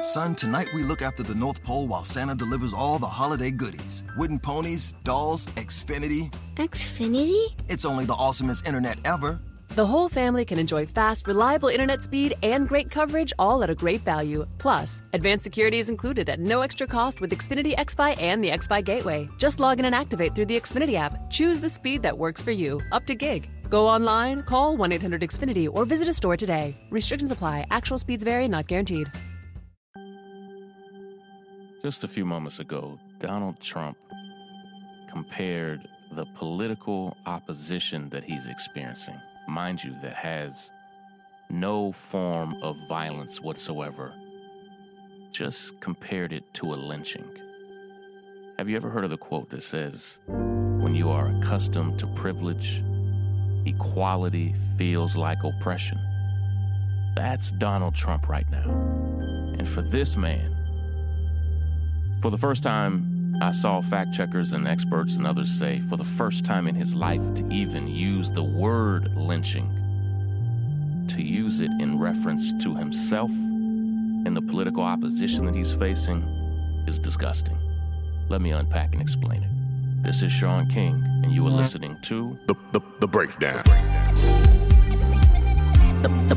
Son, tonight we look after the North Pole while Santa delivers all the holiday goodies wooden ponies, dolls, Xfinity. Xfinity? It's only the awesomest internet ever. The whole family can enjoy fast, reliable internet speed and great coverage all at a great value. Plus, advanced security is included at no extra cost with Xfinity XFi and the XFi Gateway. Just log in and activate through the Xfinity app. Choose the speed that works for you, up to gig. Go online, call 1 800 Xfinity, or visit a store today. Restrictions apply. Actual speeds vary, not guaranteed. Just a few moments ago, Donald Trump compared the political opposition that he's experiencing mind you, that has no form of violence whatsoever, just compared it to a lynching. Have you ever heard of the quote that says, When you are accustomed to privilege, equality feels like oppression? That's Donald Trump right now. And for this man, for the first time, I saw fact checkers and experts and others say, for the first time in his life, to even use the word lynching, to use it in reference to himself and the political opposition that he's facing, is disgusting. Let me unpack and explain it. This is Shaun King, and you are listening to The, the, the breakdown. The, the,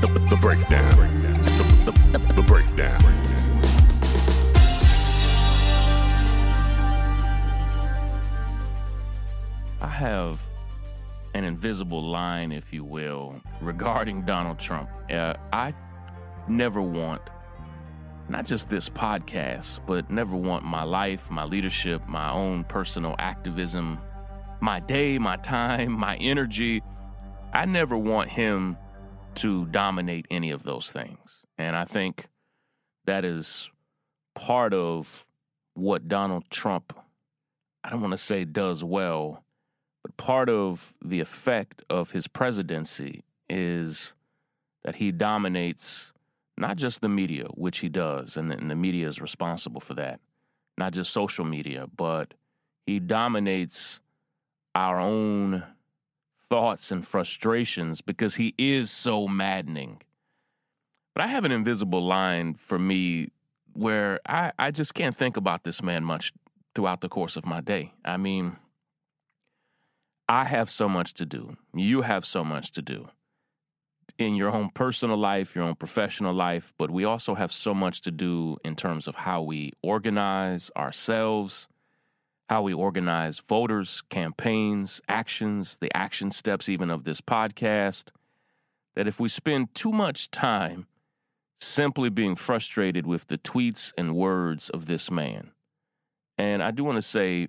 the, the breakdown. The, the, the, the invisible line, if you will, regarding Donald Trump. Uh, I never want, not just this podcast, but never want my life, my leadership, my own personal activism, my day, my time, my energy. I never want him to dominate any of those things. And I think that is part of what Donald Trump, I don't want to say does well, but part of the effect of his presidency is that he dominates not just the media, which he does, and the, and the media is responsible for that, not just social media, but he dominates our own thoughts and frustrations because he is so maddening. But I have an invisible line for me where I, I just can't think about this man much throughout the course of my day. I mean, I have so much to do. You have so much to do in your own personal life, your own professional life, but we also have so much to do in terms of how we organize ourselves, how we organize voters, campaigns, actions, the action steps, even of this podcast. That if we spend too much time simply being frustrated with the tweets and words of this man, and I do want to say,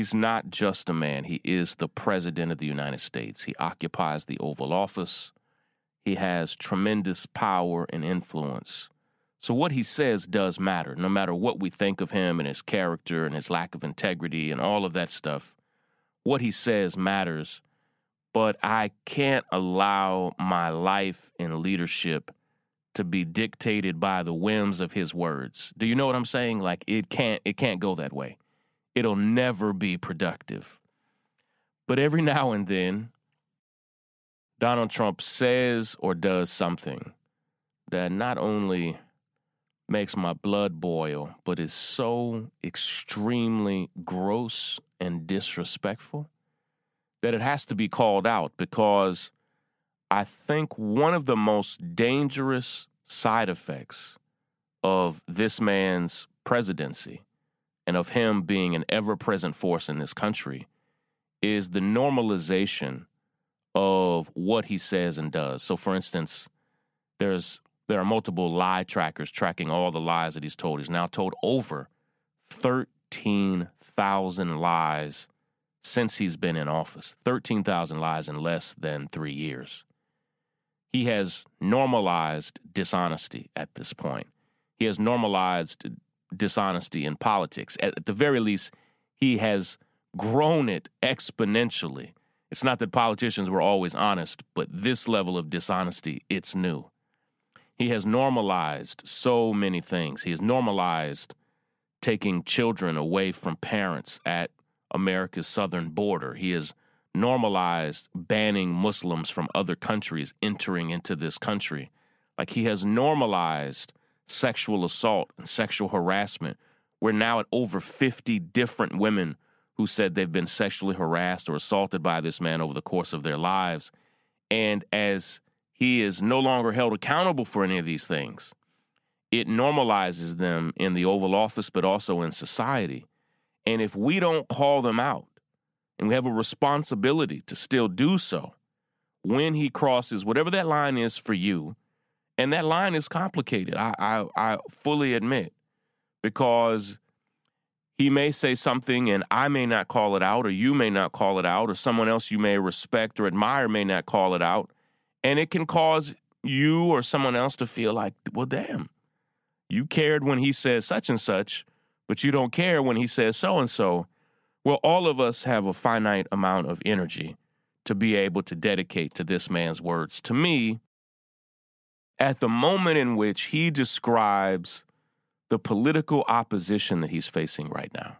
He's not just a man. He is the president of the United States. He occupies the Oval Office. He has tremendous power and influence. So, what he says does matter, no matter what we think of him and his character and his lack of integrity and all of that stuff. What he says matters. But I can't allow my life and leadership to be dictated by the whims of his words. Do you know what I'm saying? Like it can't it can't go that way it'll never be productive. But every now and then, Donald Trump says or does something that not only makes my blood boil, but is so extremely gross and disrespectful that it has to be called out because I think one of the most dangerous side effects of this man's presidency and of him being an ever present force in this country is the normalization of what he says and does. So, for instance, there's there are multiple lie trackers tracking all the lies that he's told. He's now told over 13,000 lies since he's been in office. 13,000 lies in less than three years. He has normalized dishonesty at this point. He has normalized dishonesty in politics. At, the very least, he has grown it exponentially. It's not that politicians were always honest, but this level of dishonesty, it's new. He has normalized so many things. He has normalized taking children away from parents at America's southern border. He has normalized banning Muslims from other countries entering into this country. Like he has normalized sexual assault and sexual harassment. We're now at over 50 different women who said they've been sexually harassed or assaulted by this man over the course of their lives. And as he is no longer held accountable for any of these things, it normalizes them in the Oval Office, but also in society. And if we don't call them out, and we have a responsibility to still do so when he crosses whatever that line is for you, and that line is complicated, I, I, I fully admit, because he may say something and I may not call it out, or you may not call it out, or someone else you may respect or admire may not call it out. And it can cause you or someone else to feel like, well, damn, you cared when he said such and such, but you don't care when he says so and so. Well, all of us have a finite amount of energy to be able to dedicate to this man's words. To me, at the moment in which he describes the political opposition that he's facing right now,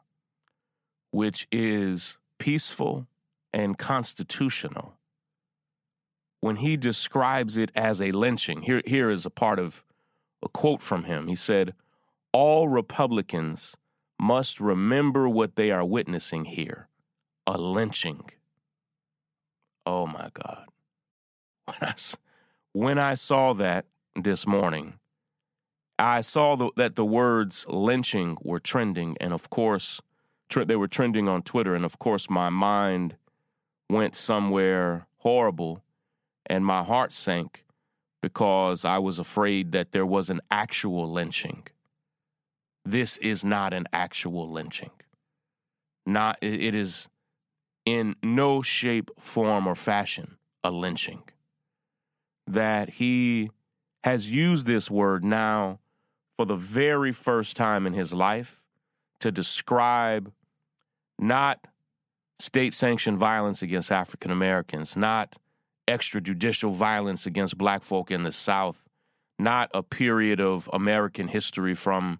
which is peaceful and constitutional, when he describes it as a lynching, here, here is a part of a quote from him. He said, All Republicans must remember what they are witnessing here a lynching. Oh my God. When I, when I saw that this morning, I saw the, that the words lynching were trending. And of course, they were trending on Twitter. And of course, my mind went somewhere horrible and my heart sank because I was afraid that there was an actual lynching. This is not an actual lynching. Not it is in no shape, form, or fashion a lynching. That he has used this word now for the very first time in his life to describe not state sanctioned violence against African Americans, not extrajudicial violence against black folk in the South, not a period of American history from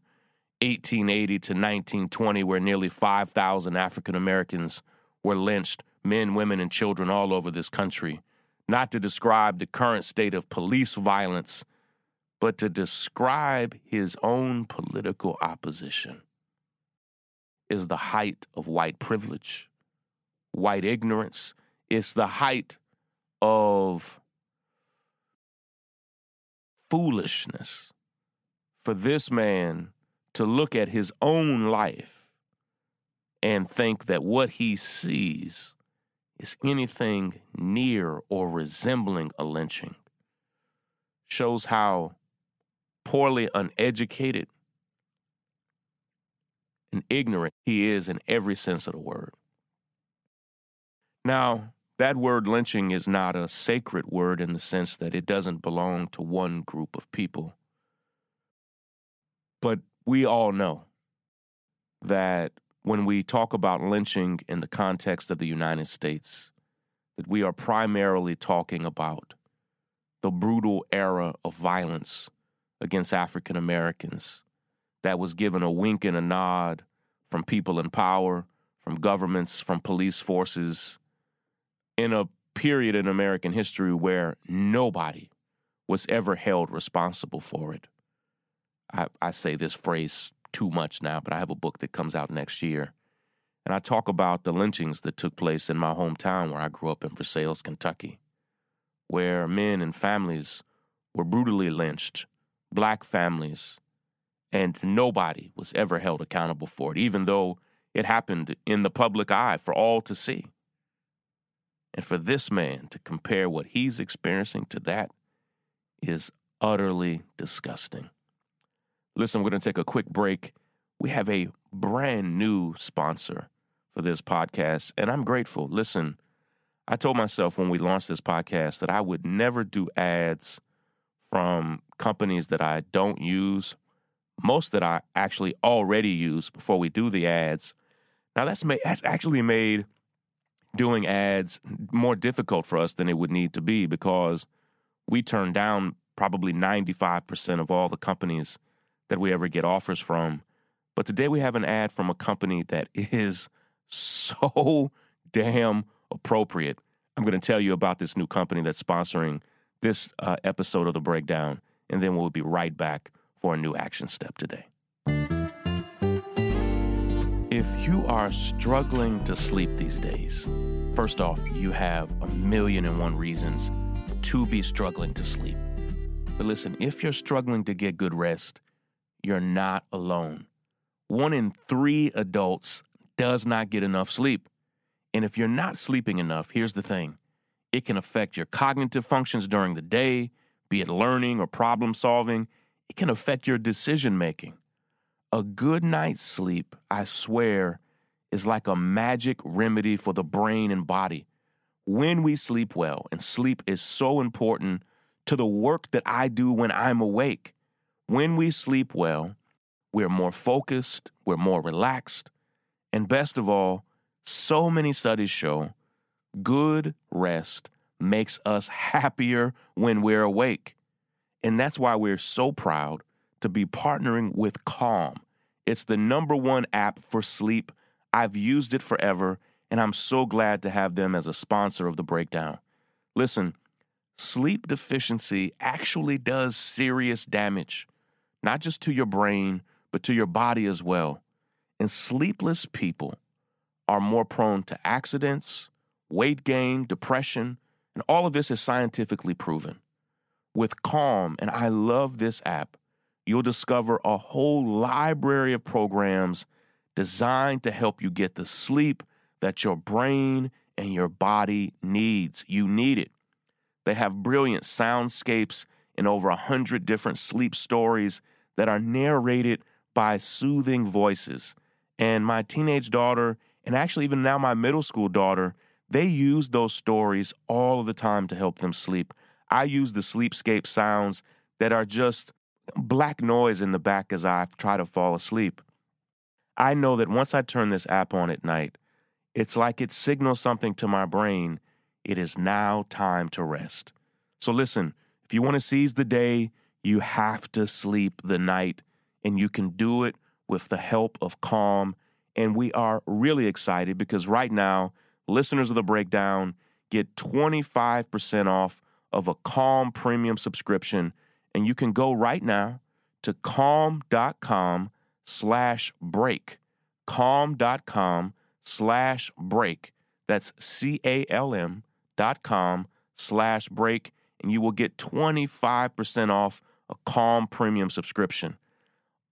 1880 to 1920 where nearly 5,000 African Americans were lynched, men, women, and children all over this country, not to describe the current state of police violence, but to describe his own political opposition is the height of white privilege, white ignorance. It's the height of foolishness for this man to look at his own life and think that what he sees is anything near or resembling a lynching shows how poorly uneducated and ignorant he is in every sense of the word. Now, that word lynching is not a sacred word in the sense that it doesn't belong to one group of people. But we all know that when we talk about lynching in the context of the United States, that we are primarily talking about the brutal era of violence against African Americans that was given a wink and a nod from people in power, from governments, from police forces, in a period in American history where nobody was ever held responsible for it. I, I say this phrase too much now, but I have a book that comes out next year. And I talk about the lynchings that took place in my hometown where I grew up in Versailles, Kentucky, where men and families were brutally lynched, black families, and nobody was ever held accountable for it, even though it happened in the public eye for all to see. And for this man to compare what he's experiencing to that is utterly disgusting. Listen, we're going to take a quick break. We have a brand new sponsor for this podcast, and I'm grateful. Listen, I told myself when we launched this podcast that I would never do ads from companies that I don't use, most that I actually already use before we do the ads. Now that's made that's actually made doing ads more difficult for us than it would need to be because we turn down probably 95% of all the companies that we ever get offers from. But today we have an ad from a company that is so damn appropriate. I'm going to tell you about this new company that's sponsoring this uh, episode of The Breakdown, and then we'll be right back for a new action step today. If you are struggling to sleep these days, first off, you have a million and one reasons to be struggling to sleep. But listen, if you're struggling to get good rest, you're not alone. One in three adults does not get enough sleep. And if you're not sleeping enough, here's the thing it can affect your cognitive functions during the day, be it learning or problem solving. It can affect your decision making. A good night's sleep, I swear, is like a magic remedy for the brain and body. When we sleep well, and sleep is so important to the work that I do when I'm awake. When we sleep well, we're more focused, we're more relaxed, and best of all, so many studies show good rest makes us happier when we're awake. And that's why we're so proud to be partnering with Calm. It's the number one app for sleep. I've used it forever, and I'm so glad to have them as a sponsor of the breakdown. Listen, sleep deficiency actually does serious damage, not just to your brain, but to your body as well. And sleepless people are more prone to accidents, weight gain, depression, and all of this is scientifically proven. With Calm, and I love this app, you'll discover a whole library of programs designed to help you get the sleep that your brain and your body needs. You need it. They have brilliant soundscapes and over a hundred different sleep stories that are narrated by soothing voices. And my teenage daughter, and actually even now my middle school daughter, they use those stories all of the time to help them sleep. I use the sleepscape sounds that are just black noise in the back as I try to fall asleep. I know that once I turn this app on at night, it's like it signals something to my brain. It is now time to rest. So listen, if you want to seize the day, you have to sleep the night, and you can do it with the help of Calm. And we are really excited because right now, listeners of the breakdown get 25% off of a Calm premium subscription. And you can go right now to calm.com slash break. Calm.com slash break. That's C A L M dot com slash break. And you will get 25% off a Calm premium subscription.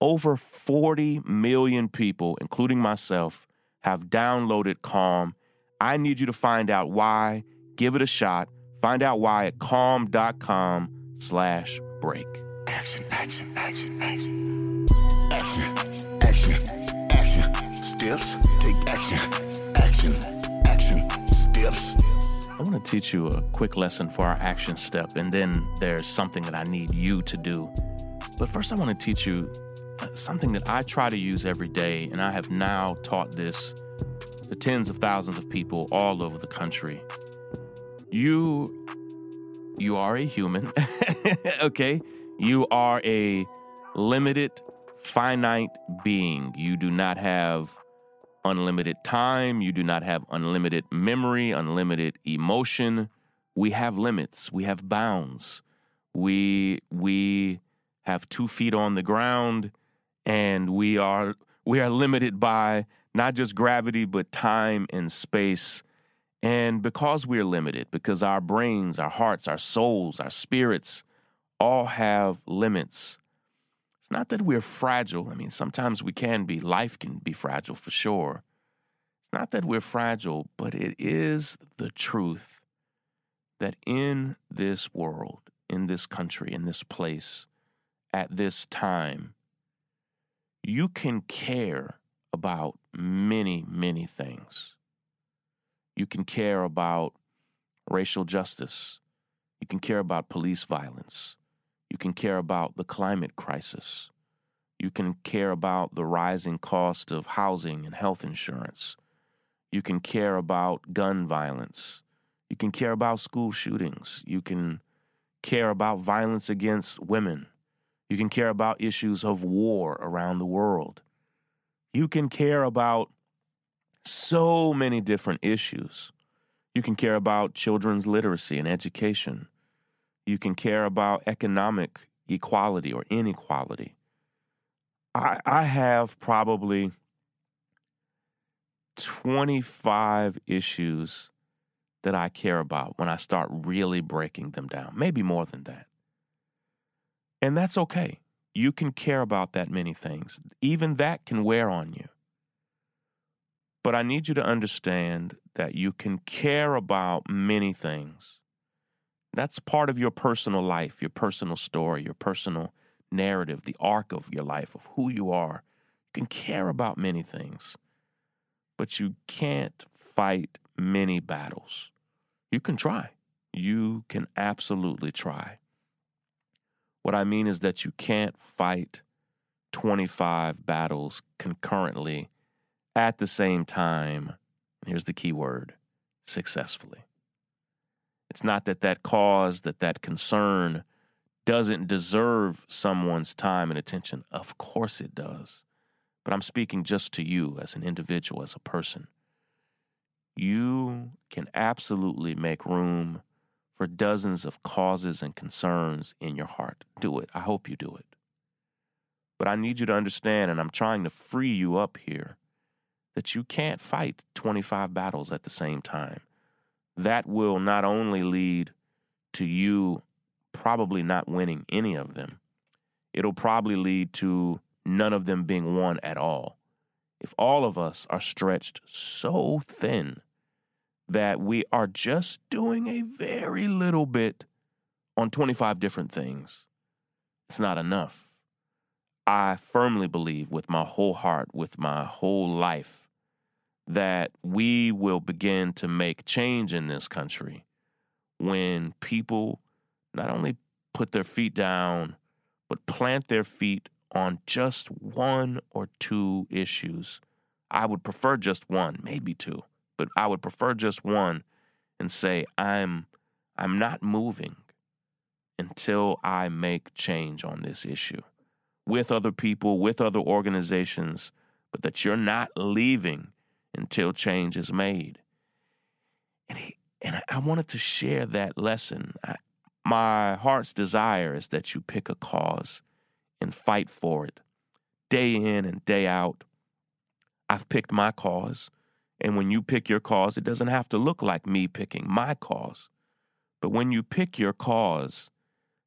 Over 40 million people, including myself, have downloaded Calm I need you to find out why. Give it a shot. Find out why at calm.com slash break. Action, action, action, action. Action, action, action. Steps, take action. Want to teach you a quick lesson for our action step, and then there's something that I need you to do. But first, I want to teach you uh, something that I try to use every day, and I have now taught this to tens of thousands of people all over the country. You you are a human. okay? You are a limited finite being. You do not have unlimited time, you do not have unlimited memory, unlimited emotion. We have limits, we have bounds. We we have 2 feet on the ground and we are we are limited by not just gravity, but time and space. And because we're limited, because our brains, our hearts, our souls, our spirits all have limits, it's not that we're fragile. I mean, sometimes we can be, life can be fragile for sure. It's not that we're fragile, but it is the truth that in this world, in this country, in this place, at this time, you can care about many, many things. You can care about racial justice. You can care about police violence. You can care about the climate crisis. You can care about the rising cost of housing and health insurance. You can care about gun violence. You can care about school shootings. You can care about violence against women. You can care about issues of war around the world. You can care about so many different issues. You can care about children's literacy and education. You can care about economic equality or inequality. I, I have probably 25 issues that I care about when I start really breaking them down, maybe more than that. And that's okay. You can care about that many things. Even that can wear on you. But I need you to understand that you can care about many things. That's part of your personal life, your personal story, your personal narrative, the arc of your life, of who you are. You can care about many things, but you can't fight many battles. You can try. You can absolutely try. What I mean is that you can't fight 25 battles concurrently at the same time. Here's the key word successfully. It's not that that cause, that that concern doesn't deserve someone's time and attention. Of course it does. But I'm speaking just to you as an individual, as a person. You can absolutely make room for dozens of causes and concerns in your heart. Do it. I hope you do it. But I need you to understand, and I'm trying to free you up here, that you can't fight 25 battles at the same time. That will not only lead to you probably not winning any of them. It'll probably lead to none of them being won at all. If all of us are stretched so thin that we are just doing a very little bit on 25 different things, it's not enough. I firmly believe with my whole heart, with my whole life, that we will begin to make change in this country when people not only put their feet down, but plant their feet on just one or two issues. I would prefer just one, maybe two, but I would prefer just one and say I'm I'm not moving until I make change on this issue with other people, with other organizations, but that you're not leaving until change is made. And he, and I wanted to share that lesson. I, my heart's desire is that you pick a cause and fight for it day in and day out. I've picked my cause. And when you pick your cause, it doesn't have to look like me picking my cause. But when you pick your cause,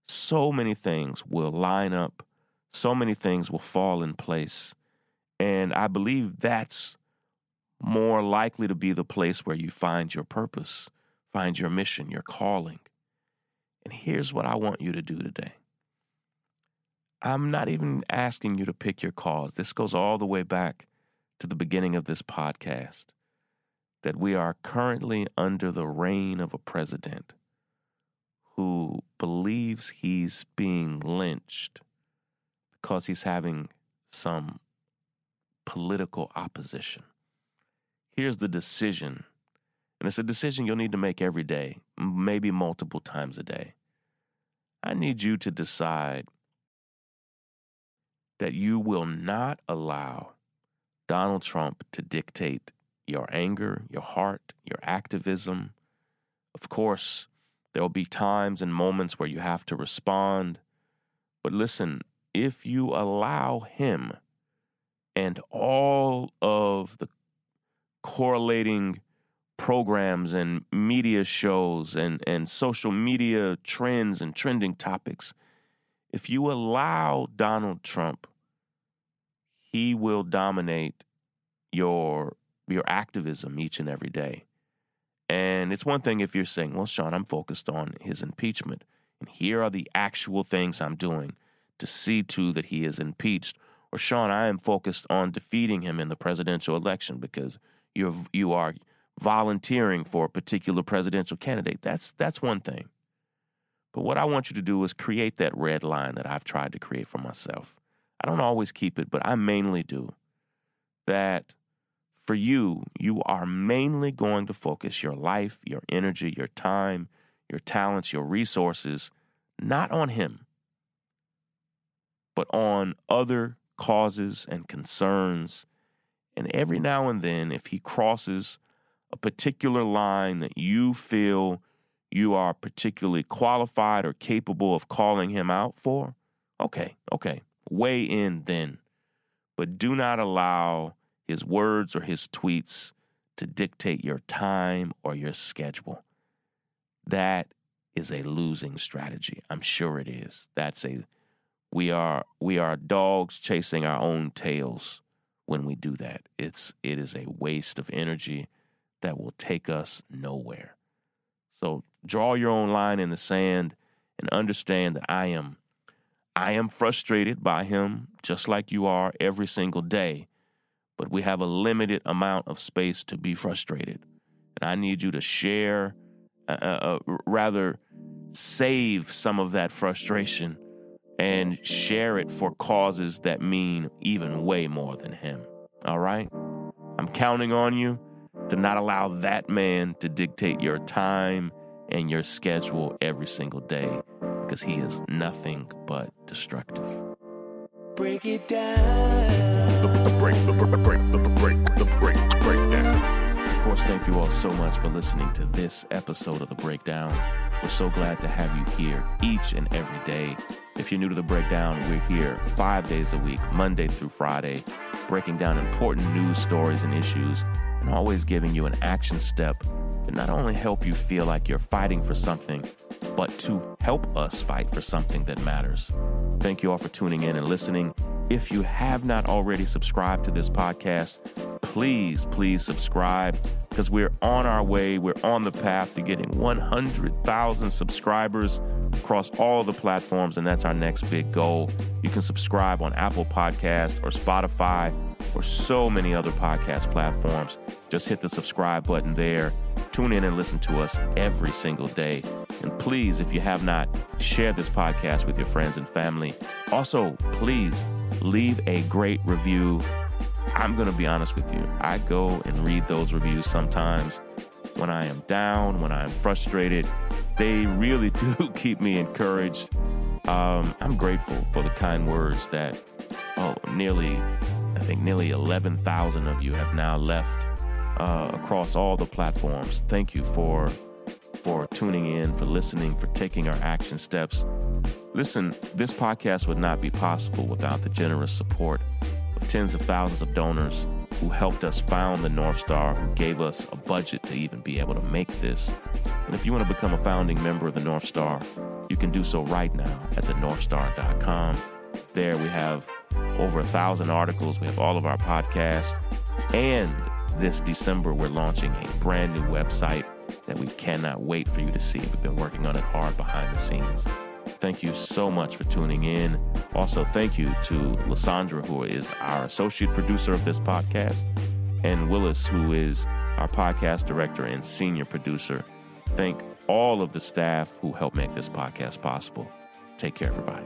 so many things will line up, so many things will fall in place. And I believe that's more likely to be the place where you find your purpose, find your mission, your calling. And here's what I want you to do today. I'm not even asking you to pick your cause. This goes all the way back to the beginning of this podcast that we are currently under the reign of a president who believes he's being lynched because he's having some political opposition. Here's the decision and it's a decision you'll need to make every day, maybe multiple times a day. I need you to decide that you will not allow Donald Trump to dictate your anger, your heart, your activism. Of course, there will be times and moments where you have to respond. But listen, if you allow him and all of the correlating programs and media shows and, and social media trends and trending topics, if you allow Donald Trump, he will dominate your your activism each and every day. And it's one thing if you're saying, well, Shaun, I'm focused on his impeachment, and here are the actual things I'm doing to see to that he is impeached. Or Shaun, I am focused on defeating him in the presidential election because you're you are volunteering for a particular presidential candidate. That's that's one thing. But what I want you to do is create that red line that I've tried to create for myself. I don't always keep it, but I mainly do. That for you, you are mainly going to focus your life, your energy, your time, your talents, your resources, not on him, but on other causes and concerns. And every now and then, if he crosses a particular line that you feel you are particularly qualified or capable of calling him out for, okay, okay, weigh in then. but do not allow his words or his tweets to dictate your time or your schedule. That is a losing strategy. I'm sure it is. That's a we are we are dogs chasing our own tails when we do that. It's it is a waste of energy that will take us nowhere. So draw your own line in the sand and understand that I am I am frustrated by him just like you are every single day, but we have a limited amount of space to be frustrated. And I need you to share uh, uh, uh rather save some of that frustration and share it for causes that mean even way more than him. All right? I'm counting on you to not allow that man to dictate your time and your schedule every single day because he is nothing but destructive. Break it down. The, the break, the break, the break, the break, the break, breakdown. Of course, thank you all so much for listening to this episode of The Breakdown. We're so glad to have you here each and every day. If you're new to The Breakdown, we're here five days a week, Monday through Friday, breaking down important news stories and issues, and always giving you an action step to not only help you feel like you're fighting for something, but to help us fight for something that matters. Thank you all for tuning in and listening. If you have not already subscribed to this podcast, please, please subscribe because we're on our way. We're on the path to getting 100,000 subscribers across all the platforms, and that's our next big goal. You can subscribe on Apple Podcast or Spotify or so many other podcast platforms. Just hit the subscribe button there. Tune in and listen to us every single day. And please, if you have not, share this podcast with your friends and family. Also, please leave a great review. I'm going to be honest with you. I go and read those reviews sometimes when I am down, when I'm frustrated. They really do keep me encouraged. Um, I'm grateful for the kind words that, oh, nearly, I think nearly 11,000 of you have now left uh, across all the platforms. Thank you for for tuning in, for listening, for taking our action steps. Listen, this podcast would not be possible without the generous support of tens of thousands of donors who helped us found the North Star, who gave us a budget to even be able to make this. And if you want to become a founding member of the North Star, you can do so right now at thenorthstar.com. There we have over a thousand articles, we have all of our podcasts, and this December, we're launching a brand new website that we cannot wait for you to see. We've been working on it hard behind the scenes. Thank you so much for tuning in. Also, thank you to Lysandra, who is our associate producer of this podcast, and Willis, who is our podcast director and senior producer. Thank all of the staff who helped make this podcast possible. Take care, everybody.